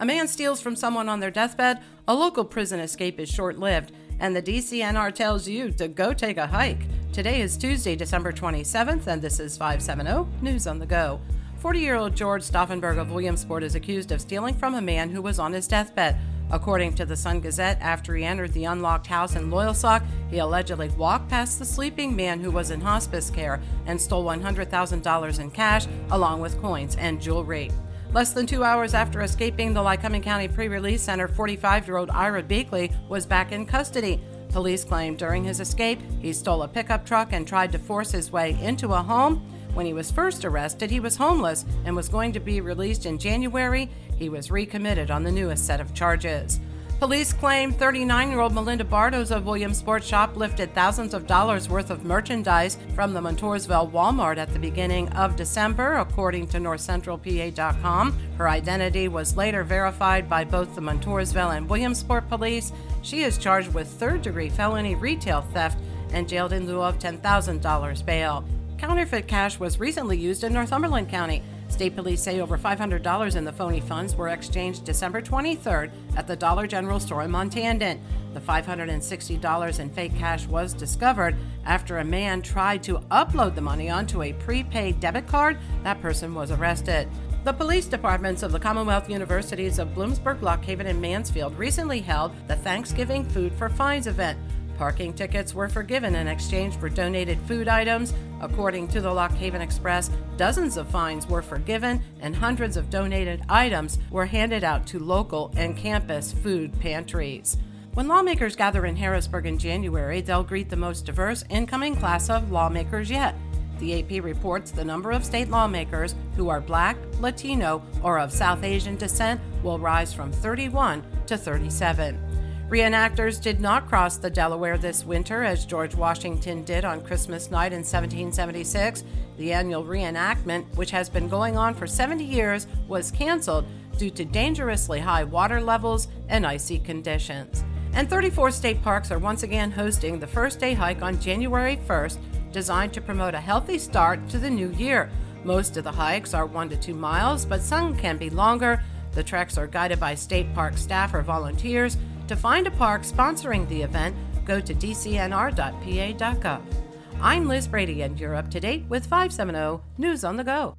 A man steals from someone on their deathbed, a local prison escape is short lived, and the DCNR tells you to go take a hike. Today is Tuesday, December 27th, and this is 570 News on the Go. 40 year old George Stauffenberg of Williamsport is accused of stealing from a man who was on his deathbed. According to the Sun Gazette, after he entered the unlocked house in Loyalsock, he allegedly walked past the sleeping man who was in hospice care and stole $100,000 in cash, along with coins and jewelry. Less than two hours after escaping the Lycoming County Pre Release Center, 45 year old Ira Beakley was back in custody. Police claim during his escape, he stole a pickup truck and tried to force his way into a home. When he was first arrested, he was homeless and was going to be released in January. He was recommitted on the newest set of charges. Police claim 39 year old Melinda Bartos of Williamsport shoplifted thousands of dollars worth of merchandise from the Montoursville Walmart at the beginning of December, according to NorthCentralPA.com. Her identity was later verified by both the Montoursville and Williamsport police. She is charged with third degree felony retail theft and jailed in lieu of $10,000 bail. Counterfeit cash was recently used in Northumberland County. State police say over $500 in the phony funds were exchanged December 23rd at the Dollar General store in Montandon. The $560 in fake cash was discovered after a man tried to upload the money onto a prepaid debit card. That person was arrested. The police departments of the Commonwealth Universities of Bloomsburg, Lock Haven, and Mansfield recently held the Thanksgiving Food for Fines event. Parking tickets were forgiven in exchange for donated food items. According to the Lock Haven Express, dozens of fines were forgiven and hundreds of donated items were handed out to local and campus food pantries. When lawmakers gather in Harrisburg in January, they'll greet the most diverse incoming class of lawmakers yet. The AP reports the number of state lawmakers who are black, Latino, or of South Asian descent will rise from 31 to 37. Reenactors did not cross the Delaware this winter as George Washington did on Christmas night in 1776. The annual reenactment, which has been going on for 70 years, was canceled due to dangerously high water levels and icy conditions. And 34 state parks are once again hosting the first day hike on January 1st, designed to promote a healthy start to the new year. Most of the hikes are one to two miles, but some can be longer. The treks are guided by state park staff or volunteers to find a park sponsoring the event, go to dcnr.pa.gov. I'm Liz Brady, and you're up to date with 570 News on the Go.